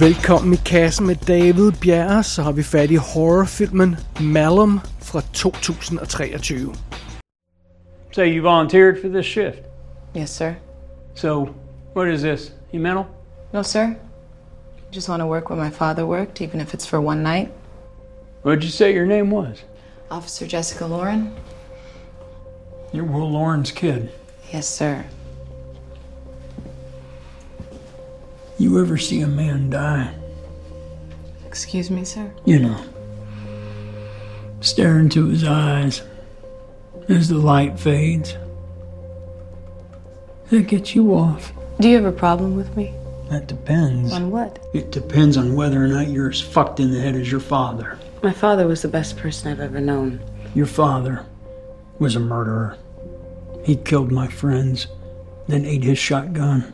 Velkommen i kassen med David Bjerre, så har vi fat i horrorfilmen Malum fra 2023. So you volunteered for this shift. Yes, sir. So what is this? You mental? No, sir. I just want to work where my father worked, even if it's for one night. What'd you say your name was? Officer Jessica Lauren? You're Will Lauren's kid. Yes, sir. You ever see a man die? Excuse me, sir? You know, stare into his eyes as the light fades. That gets you off. Do you have a problem with me? That depends. On what? It depends on whether or not you're as fucked in the head as your father. My father was the best person I've ever known. Your father was a murderer. He killed my friends, then ate his shotgun.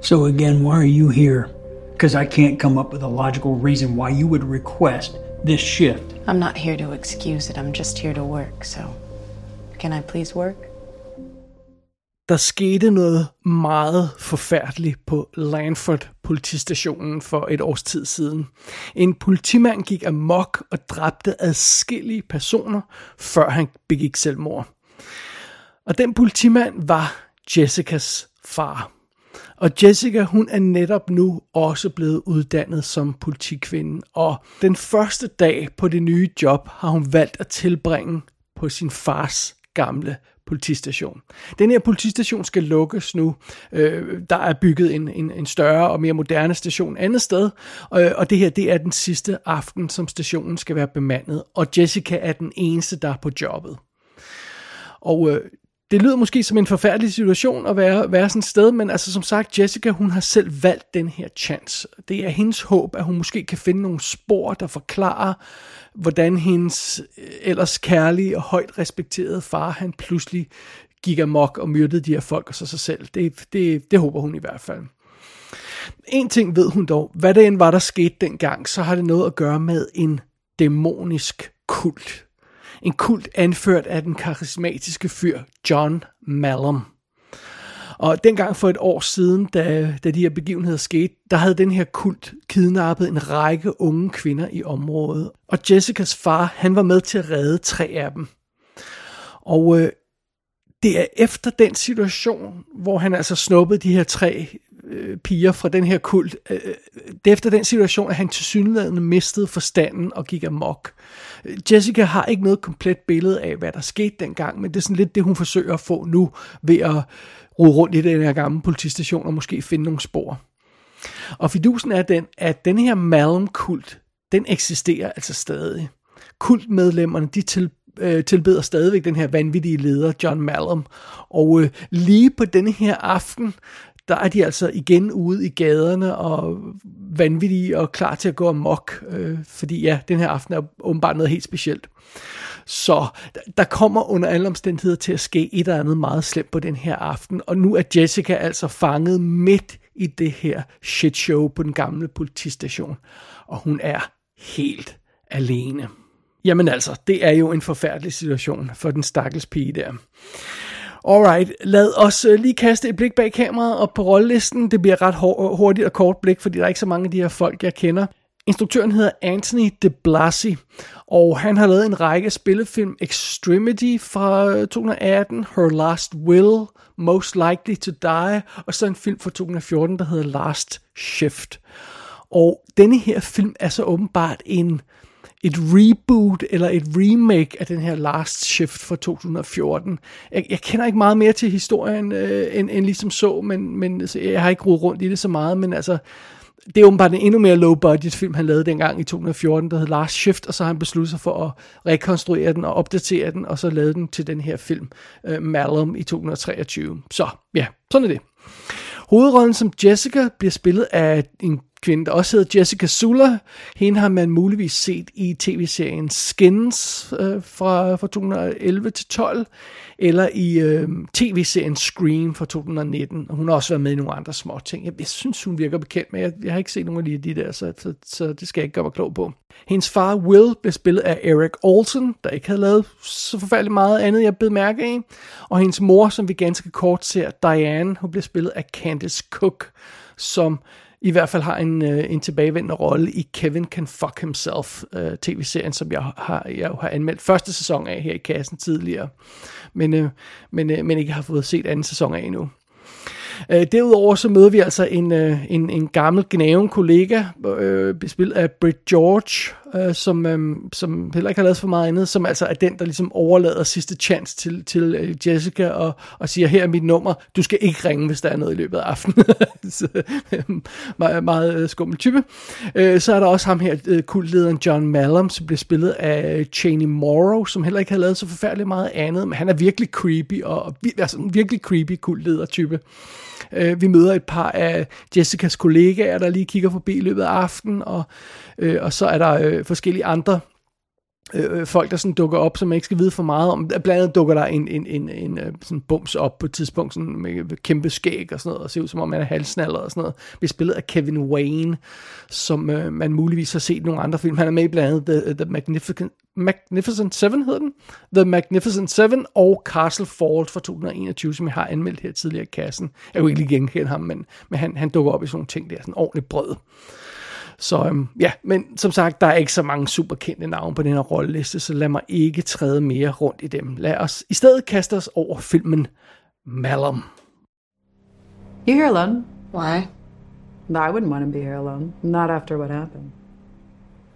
So again, why are you here? Because I can't come up with a logical reason why you would request this shift. I'm not here to excuse it. I'm just here to work, so. Can I please work? Der skete noget meget forfærdeligt på Lanford politistationen for et års tid siden. En politimand gik amok og dræbte adskillige personer, før han begik selvmord. Og den politimand var Jessicas far. Og Jessica, hun er netop nu også blevet uddannet som politikvinde. Og den første dag på det nye job har hun valgt at tilbringe på sin fars gamle politistation. Den her politistation skal lukkes nu. Øh, der er bygget en, en, en større og mere moderne station andet sted, øh, og det her det er den sidste aften, som stationen skal være bemandet, og Jessica er den eneste, der er på jobbet. Og øh, det lyder måske som en forfærdelig situation at være, være sådan et sted, men altså som sagt, Jessica, hun har selv valgt den her chance. Det er hendes håb, at hun måske kan finde nogle spor, der forklarer, hvordan hendes øh, ellers kærlige og højt respekterede far, han pludselig gik amok og myrdede de her folk og så sig selv. Det, det, det håber hun i hvert fald. En ting ved hun dog, hvad det end var, der skete dengang, så har det noget at gøre med en dæmonisk kult. En kult anført af den karismatiske fyr John Malum. Og dengang for et år siden, da, da de her begivenheder skete, der havde den her kult kidnappet en række unge kvinder i området. Og Jessicas far, han var med til at redde tre af dem. Og øh, det er efter den situation, hvor han altså snuppede de her tre øh, piger fra den her kult, øh, øh, det er efter den situation, at han til synligheden mistede forstanden og gik amok. Jessica har ikke noget komplet billede af, hvad der skete dengang, men det er sådan lidt det, hun forsøger at få nu ved at rode rundt i den her gamle politistation og måske finde nogle spor. Og fidusen er den, at den her Malm-kult, den eksisterer altså stadig. Kultmedlemmerne, de til, øh, tilbeder stadigvæk den her vanvittige leder, John Malum. Og øh, lige på denne her aften, der er de altså igen ude i gaderne og vanvittige og klar til at gå amok, øh, fordi ja, den her aften er åbenbart noget helt specielt. Så der kommer under alle omstændigheder til at ske et eller andet meget slemt på den her aften, og nu er Jessica altså fanget midt i det her shit show på den gamle politistation, og hun er helt alene. Jamen altså, det er jo en forfærdelig situation for den stakkels pige der. Alright, lad os øh, lige kaste et blik bag kameraet og på rollelisten. Det bliver ret øh, hurtigt og kort blik, fordi der er ikke så mange af de her folk, jeg kender. Instruktøren hedder Anthony de Blasi, og han har lavet en række spillefilm. Extremity fra øh, 2018, Her Last Will, Most Likely to Die, og så en film fra 2014, der hedder Last Shift. Og denne her film er så åbenbart en et reboot eller et remake af den her Last Shift fra 2014. Jeg, jeg kender ikke meget mere til historien øh, end, end ligesom så, men, men altså, jeg har ikke rodet rundt i det så meget, men altså det er åbenbart en endnu mere low budget film, han lavede dengang i 2014, der hed Last Shift, og så har han besluttet sig for at rekonstruere den og opdatere den, og så lavede den til den her film, øh, Malum, i 2023. Så ja, sådan er det. Hovedrollen som Jessica bliver spillet af en kvinde, der også hedder Jessica Sula. Hende har man muligvis set i tv-serien Skins øh, fra, fra 2011 til 12, eller i øh, tv-serien Scream fra 2019. Og hun har også været med i nogle andre små ting. Jeg, jeg synes, hun virker bekendt, men jeg, jeg har ikke set nogen af de der, så, så, så det skal jeg ikke gøre mig klog på. Hendes far Will blev spillet af Eric Olsen, der ikke havde lavet så forfærdeligt meget andet, jeg blev mærke af. Og hendes mor, som vi ganske kort ser, Diane, hun blev spillet af Candice Cook, som i hvert fald har en, øh, en tilbagevendende rolle i Kevin Can Fuck Himself øh, tv-serien, som jeg har, jeg har anmeldt første sæson af her i kassen tidligere, men, øh, men, øh, men ikke har fået set anden sæson af endnu. Øh, derudover så møder vi altså en, øh, en, en gammel gnaven kollega, øh, spillet af Britt George, øh, som, øh, som heller ikke har lavet for meget andet, som altså er den, der ligesom overlader sidste chance til, til øh, Jessica og, og siger, her er mit nummer, du skal ikke ringe, hvis der er noget i løbet af aftenen. så, øh, meget, meget øh, skummel type. Øh, så er der også ham her, øh, kultlederen John Malum, som bliver spillet af Cheney Morrow, som heller ikke har lavet så forfærdeligt meget andet, men han er virkelig creepy, og, og altså en virkelig creepy kultleder type. Øh, vi møder et par af Jessicas kollegaer, der lige kigger forbi i løbet af aftenen, og, øh, og så er der øh, forskellige andre øh, øh folk, der sådan dukker op, som man ikke skal vide for meget om. Blandt andet dukker der en, en, en, en øh, sådan bums op på et tidspunkt, sådan med kæmpe skæg og sådan noget, og ser ud som om man er halsnaller og sådan noget. Bliver spillet af Kevin Wayne, som øh, man muligvis har set i nogle andre film. Han er med i blandt andet The, The Magnificent, Magnificent Seven, hedder den. The Magnificent Seven og Castle Fall fra 2021, som jeg har anmeldt her tidligere i kassen. Jeg kunne ikke lige genkende ham, men, men han, han dukker op i sådan nogle ting der, sådan ordentligt brød. Så øhm, ja, men som sagt, der er ikke så mange super kendte navne på den her rolleliste, så lad mig ikke træde mere rundt i dem. Lad os i stedet kaste os over filmen Malum. You here alone? Why? I wouldn't want to be here alone. Not after what happened.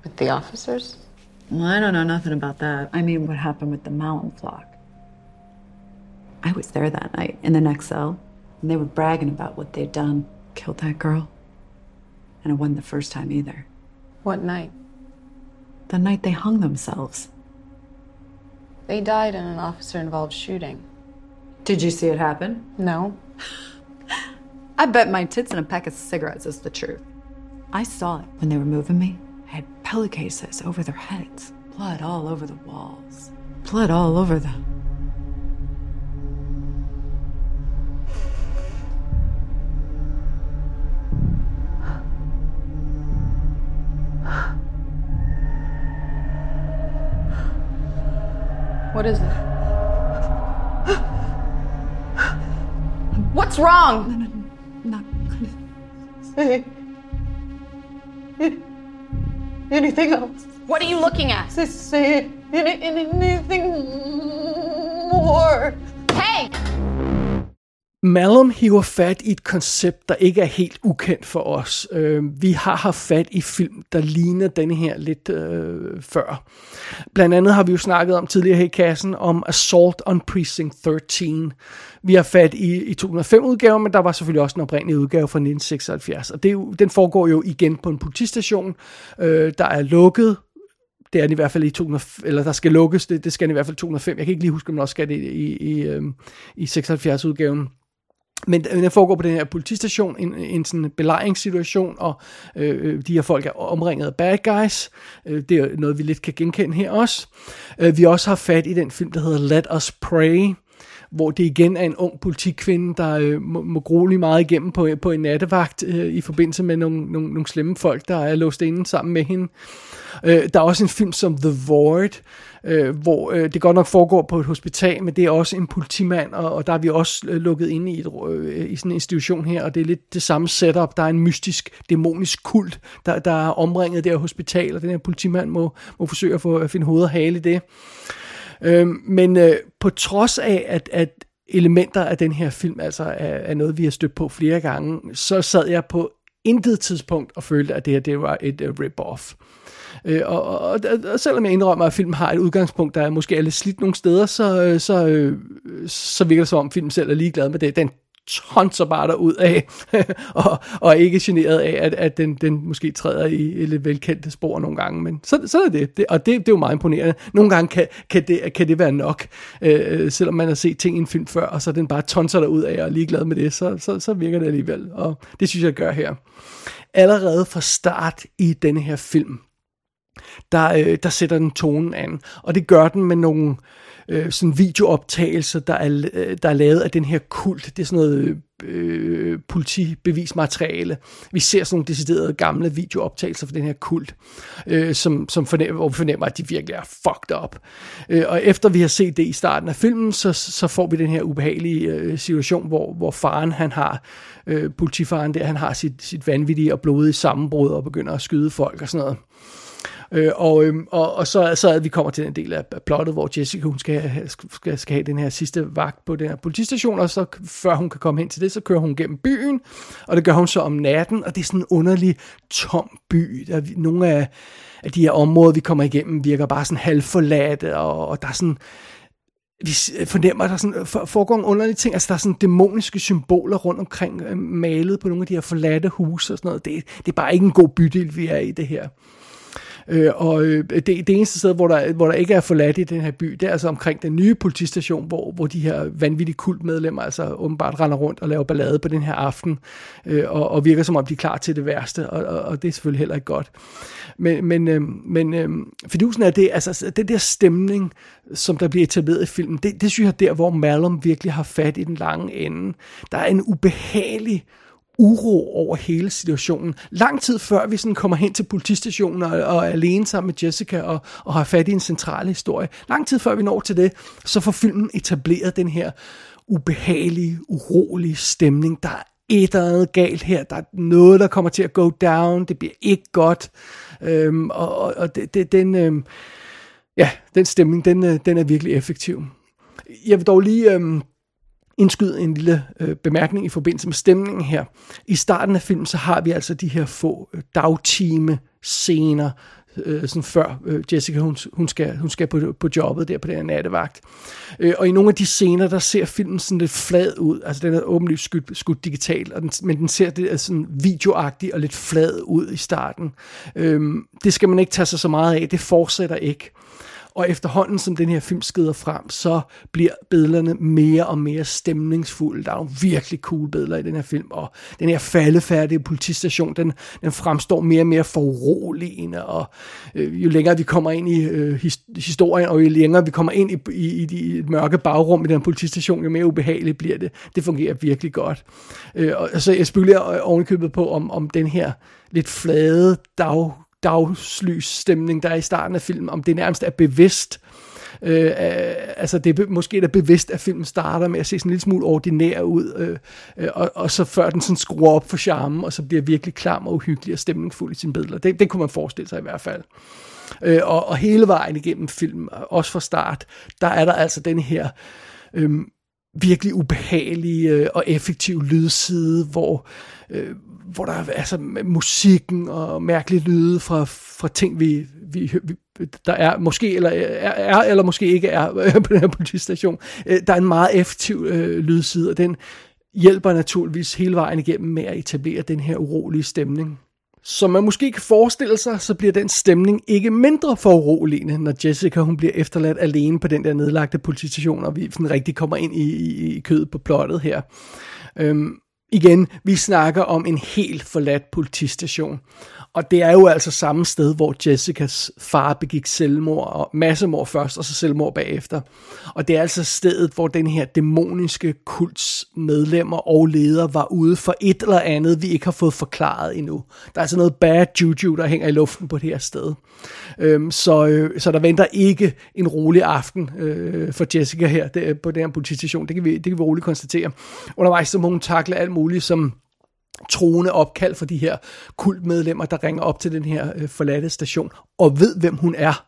With the officers? Well, I don't know nothing about that. I mean, what happened with the mountain flock. I was there that night in the next cell, and they were bragging about what they'd done. Killed that girl. And it wasn't the first time either. What night? The night they hung themselves. They died in an officer involved shooting. Did you see it happen? No. I bet my tits and a pack of cigarettes is the truth. I saw it when they were moving me. Pillowcases over their heads, blood all over the walls, blood all over the. What is it? What's wrong? No, no, no, Not Say anything else. What are you looking at? Say, say any, anything more. Malum hiver fat i et koncept, der ikke er helt ukendt for os. Øh, vi har haft fat i film, der ligner denne her lidt øh, før. Blandt andet har vi jo snakket om tidligere her i kassen om Assault on Precinct 13. Vi har fat i, i 2005-udgaven, men der var selvfølgelig også en oprindelig udgave fra 1976. Og det er jo, den foregår jo igen på en politistation, øh, der er lukket det er den i hvert fald i 200, eller der skal lukkes, det, det skal den i hvert fald i 205. Jeg kan ikke lige huske, om den også skal det i, i, øh, i, i 76-udgaven. Men den foregår på den her politistation, en, en sådan belejringssituation, og øh, øh, de her folk er omringet af bad guys. Øh, det er noget, vi lidt kan genkende her også. Øh, vi også har fat i den film, der hedder Let Us Pray, hvor det igen er en ung politikvinde, der øh, må, må grue meget igennem på, på en nattevagt øh, i forbindelse med nogle, nogle, nogle slemme folk, der er låst inde sammen med hende. Øh, der er også en film som The Void, øh, hvor øh, det godt nok foregår på et hospital, men det er også en politimand, og, og der er vi også øh, lukket inde i, et, øh, i sådan en institution her, og det er lidt det samme setup. Der er en mystisk, dæmonisk kult, der, der er omringet det her hospital, og den her politimand må, må forsøge at, få, at finde hoved og hale i det. Øh, men øh, på trods af, at, at elementer af den her film altså er, er noget, vi har stødt på flere gange, så sad jeg på intet tidspunkt og følte, at det her det var et uh, rip-off. Øh, og, og, og, og selvom jeg indrømmer, at filmen har et udgangspunkt, der er måske er lidt slidt nogle steder, så, øh, så, øh, så virker det som om filmen selv er ligeglad med det. Den tonser bare der ud af, og, og ikke generet af, at, at den, den måske træder i et lidt velkendte spor nogle gange, men så, så er det, det og det, det er jo meget imponerende. Nogle gange kan, kan, det, kan det være nok, øh, selvom man har set ting i en film før, og så den bare tonser der ud af og er ligeglad med det, så, så, så virker det alligevel, og det synes jeg gør her. Allerede fra start i denne her film, der, øh, der sætter den tonen an. Og det gør den med nogle øh, sådan videooptagelser, der er, øh, der er lavet af den her kult. Det er sådan noget øh, politibevismateriale. Vi ser sådan nogle deciderede gamle videooptagelser fra den her kult, øh, som, som fornemmer, hvor vi fornemmer, at de virkelig er fucked up. Øh, og efter vi har set det i starten af filmen, så, så får vi den her ubehagelige øh, situation, hvor, hvor faren, han har, øh, politifaren der, han har sit, sit vanvittige og blodige sammenbrud og begynder at skyde folk og sådan noget. Øh, og, øh, og, og så, så at vi kommer til den del af plottet, hvor Jessica hun skal, skal, skal have den her sidste vagt på den her politistation, og så før hun kan komme hen til det, så kører hun gennem byen, og det gør hun så om natten, og det er sådan en underlig tom by. Der er nogle af, af de her områder, vi kommer igennem, virker bare sådan halvforladte, og, og der er sådan vi fornemmer, at der sådan, foregår en underlig ting. Altså, der er sådan dæmoniske symboler rundt omkring, øh, malet på nogle af de her forladte huse og sådan noget. Det, det er bare ikke en god bydel, vi er i det her. Øh, og øh, det, det eneste sted, hvor der, hvor der ikke er forladt i den her by, det er altså omkring den nye politistation, hvor, hvor de her vanvittige kultmedlemmer altså åbenbart render rundt og laver ballade på den her aften, øh, og, og virker som om de er klar til det værste, og, og, og det er selvfølgelig heller ikke godt. Men, men, øh, men øh, fidusen er det, altså, altså det der stemning, som der bliver etableret i filmen, det, det synes jeg er der, hvor Malum virkelig har fat i den lange ende. Der er en ubehagelig uro over hele situationen. Lang tid før vi sådan kommer hen til politistationen og, og er alene sammen med Jessica og, og har fat i en central historie. Lang tid før vi når til det, så får filmen etableret den her ubehagelige, urolige stemning. Der er et eller andet galt her. Der er noget, der kommer til at go down. Det bliver ikke godt. Øhm, og og, og det, det, den, øhm, ja, den stemning, den, øh, den er virkelig effektiv. Jeg vil dog lige øhm, indskyde en lille øh, bemærkning i forbindelse med stemningen her. I starten af filmen, så har vi altså de her få øh, dagtime scener, øh, sådan før øh, Jessica hun, hun skal, hun skal på, på jobbet der på den her nattevagt. Øh, og i nogle af de scener, der ser filmen sådan lidt flad ud. Altså den er åbenlyst skudt, skudt digitalt, og den, men den ser det altså, sådan videoagtig og lidt flad ud i starten. Øh, det skal man ikke tage sig så meget af, det fortsætter ikke. Og efterhånden, som den her film skrider frem, så bliver billederne mere og mere stemningsfulde. Der er nogle virkelig cool billeder i den her film, og den her faldefærdige politistation, den, den fremstår mere og mere foruroligende, og øh, jo længere vi kommer ind i øh, historien, og jo længere vi kommer ind i, i, i de mørke bagrum i den politistation, jo mere ubehageligt bliver det. Det fungerer virkelig godt. Øh, og, så jeg spekulerer ovenikøbet på, om, om den her lidt flade dag dagslys-stemning, der er i starten af filmen, om det nærmest er bevidst. Øh, øh altså det er måske da bevidst, at filmen starter med at se sådan en lille smule ordinær ud, øh, øh, og, og så før den sådan skruer op for charmen, og så bliver virkelig klam og uhyggelig og stemningsfuld i sine billeder. Det, det kunne man forestille sig i hvert fald. Øh, og, og hele vejen igennem filmen, også fra start, der er der altså den her øh, virkelig ubehagelige øh, og effektiv lydside, hvor, øh, hvor der er altså musikken og mærkelige lyde fra, fra ting, vi, vi, vi, der er måske eller er, er eller måske ikke er på den her politistation. Øh, der er en meget effektiv øh, lydside, og den hjælper naturligvis hele vejen igennem med at etablere den her urolige stemning. Som man måske kan forestille sig, så bliver den stemning ikke mindre foruroligende, når Jessica hun bliver efterladt alene på den der nedlagte politistation, og vi sådan rigtig kommer ind i, i, i kødet på plottet her. Øhm, igen, vi snakker om en helt forladt politistation. Og det er jo altså samme sted, hvor Jessicas far begik selvmord, og massemord først, og så selvmord bagefter. Og det er altså stedet, hvor den her dæmoniske kults medlemmer og ledere var ude for et eller andet, vi ikke har fået forklaret endnu. Der er altså noget bad juju, der hænger i luften på det her sted. Øhm, så, øh, så der venter ikke en rolig aften øh, for Jessica her det, på den her politistation. Det kan, vi, det kan vi roligt konstatere. Undervejs så må hun takle alt muligt, som ligesom troende opkald for de her kultmedlemmer, der ringer op til den her øh, forladte station, og ved, hvem hun er.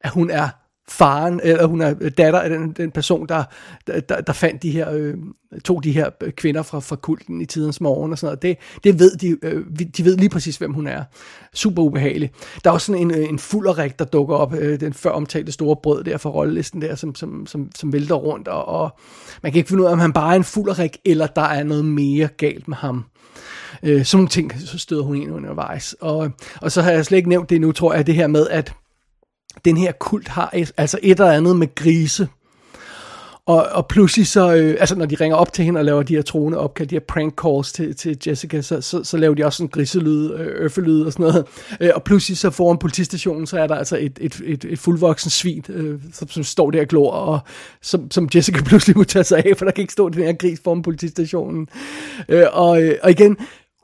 At hun er faren, eller hun er øh, datter af den, den person, der, der, der fandt de her, øh, tog de her øh, kvinder fra, fra kulten i tidens morgen og sådan noget. Det, det ved de, øh, de ved lige præcis, hvem hun er. Super ubehagelig. Der er også sådan en, øh, en fulderik, der dukker op, øh, den før omtalte store brød der fra rollelisten der, som, som, som, som vælter rundt, og, og man kan ikke finde ud af, om han bare er en fulderik, eller der er noget mere galt med ham. Øh, sådan nogle ting, så støder hun ind undervejs. Og, og så har jeg slet ikke nævnt det nu, tror jeg, det her med, at den her kult har altså et eller andet med grise. Og, og pludselig så, øh, altså når de ringer op til hende og laver de her troende opkald, de her prank calls til, til Jessica, så, så, så laver de også sådan griselyd, øh, øffelyd og sådan noget. Øh, og pludselig så foran politistationen, så er der altså et, et, et, et fuldvoksen svin, øh, som, som står der og glor, og som, som Jessica pludselig må tage sig af, for der kan ikke stå den her gris foran politistationen. Øh, og, øh, og igen,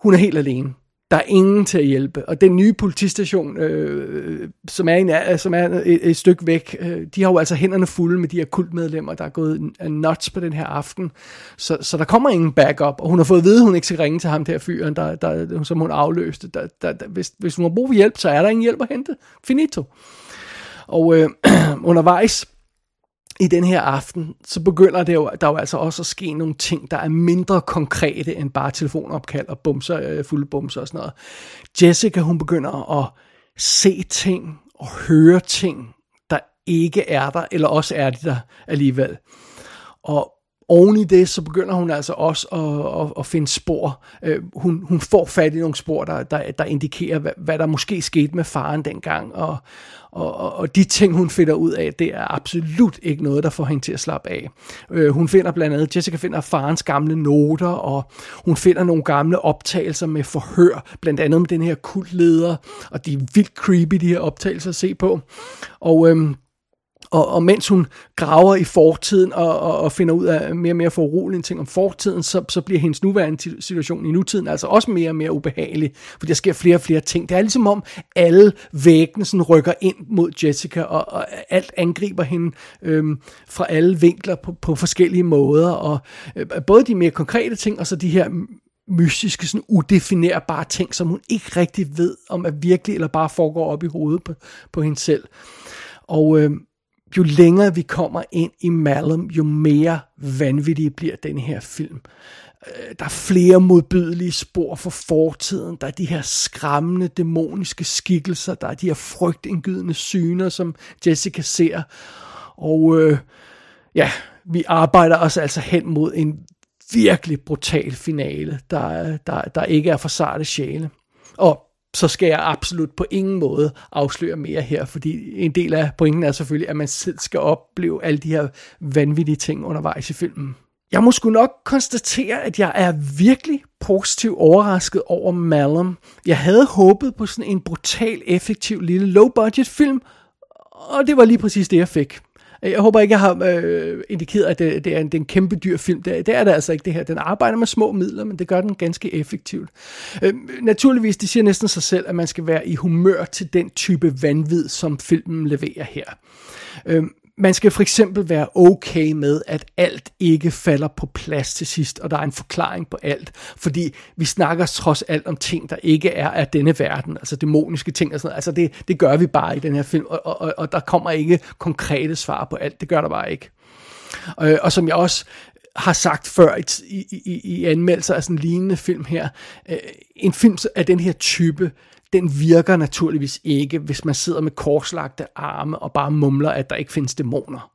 hun er helt alene. Der er ingen til at hjælpe. Og den nye politistation, øh, som er, en, øh, som er et, et stykke væk, øh, de har jo altså hænderne fulde med de her kultmedlemmer, der er gået nuts på den her aften. Så, så der kommer ingen backup, og hun har fået at vide, at hun ikke skal ringe til ham der fyren, der, der, som hun afløste. Der, der, der, hvis, hvis hun har brug for hjælp, så er der ingen hjælp at hente. Finito. Og øh, undervejs, i den her aften, så begynder det jo, der jo altså også at ske nogle ting, der er mindre konkrete end bare telefonopkald og bumser, øh, fulde bumser og sådan noget. Jessica, hun begynder at se ting og høre ting, der ikke er der, eller også er de der alligevel. Og oven i det, så begynder hun altså også at, at, at finde spor. Øh, hun, hun får fat i nogle spor, der, der, der indikerer, hvad, hvad der måske skete med faren dengang, og, og, og, og de ting, hun finder ud af, det er absolut ikke noget, der får hende til at slappe af. Øh, hun finder blandt andet, Jessica finder farens gamle noter, og hun finder nogle gamle optagelser med forhør, blandt andet med den her kultleder, og de er vildt creepy, de her optagelser at se på. Og øhm, og, og mens hun graver i fortiden og, og, og finder ud af mere og mere foruroligende ting om fortiden, så, så bliver hendes nuværende situation i nutiden altså også mere og mere ubehagelig, for der sker flere og flere ting. Det er ligesom om alle væggene sådan rykker ind mod Jessica, og, og alt angriber hende øhm, fra alle vinkler på, på forskellige måder, og øh, både de mere konkrete ting, og så de her mystiske, sådan udefinerbare ting, som hun ikke rigtig ved, om er virkelig eller bare foregår op i hovedet på, på hende selv. Og øh, jo længere vi kommer ind i Malum, jo mere vanvittig bliver den her film. Øh, der er flere modbydelige spor for fortiden. Der er de her skræmmende, dæmoniske skikkelser. Der er de her frygtindgydende syner, som Jessica ser. Og øh, ja, vi arbejder os altså hen mod en virkelig brutal finale, der, der, der ikke er for sarte sjæle. Og så skal jeg absolut på ingen måde afsløre mere her, fordi en del af pointen er selvfølgelig, at man selv skal opleve alle de her vanvittige ting undervejs i filmen. Jeg må sgu nok konstatere, at jeg er virkelig positivt overrasket over Malum. Jeg havde håbet på sådan en brutal, effektiv lille low-budget film, og det var lige præcis det, jeg fik. Jeg håber ikke, jeg har øh, indikeret, at det, det, er en, det er en kæmpe dyr film. Det, det er det altså ikke det her. Den arbejder med små midler, men det gør den ganske effektivt. Øh, naturligvis, det siger næsten sig selv, at man skal være i humør til den type vanvid, som filmen leverer her. Øh, man skal for eksempel være okay med, at alt ikke falder på plads til sidst, og der er en forklaring på alt. Fordi vi snakker trods alt om ting, der ikke er af denne verden, altså dæmoniske ting og sådan noget. Altså det, det gør vi bare i den her film, og, og, og der kommer ikke konkrete svar på alt. Det gør der bare ikke. Og, og som jeg også har sagt før i, i, i anmeldelser af sådan en lignende film her, øh, en film af den her type, den virker naturligvis ikke, hvis man sidder med korslagte arme og bare mumler, at der ikke findes dæmoner.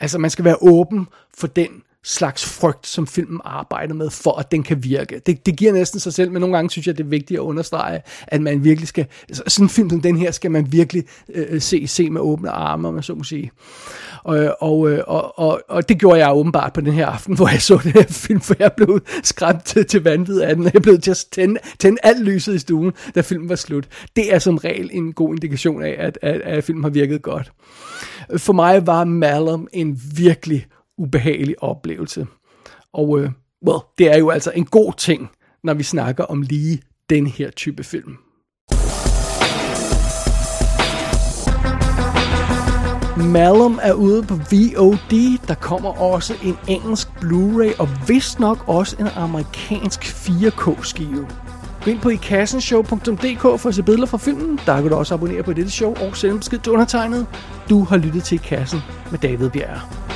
Altså man skal være åben for den slags frygt, som filmen arbejder med, for at den kan virke. Det, det giver næsten sig selv, men nogle gange synes jeg, det er vigtigt at understrege, at man virkelig skal, altså, sådan en film som den her, skal man virkelig øh, øh se, se med åbne arme, om man så må sige. Og, og, øh, og, og, og det gjorde jeg åbenbart på den her aften, hvor jeg så den her film, for jeg blev skræmt til, til vanvid af den, jeg blev til at tænde, tænde alt lyset i stuen, da filmen var slut. Det er som regel en god indikation af, at, at, at filmen har virket godt. For mig var Malum en virkelig ubehagelig oplevelse. Og øh, well, det er jo altså en god ting, når vi snakker om lige den her type film. Malum er ude på VOD. Der kommer også en engelsk Blu-ray og vist nok også en amerikansk 4K-skive. Gå ind på ikassenshow.dk for at se billeder fra filmen. Der kan du også abonnere på dette show og sende besked til undertegnet. Du har lyttet til I Kassen med David Bjerre.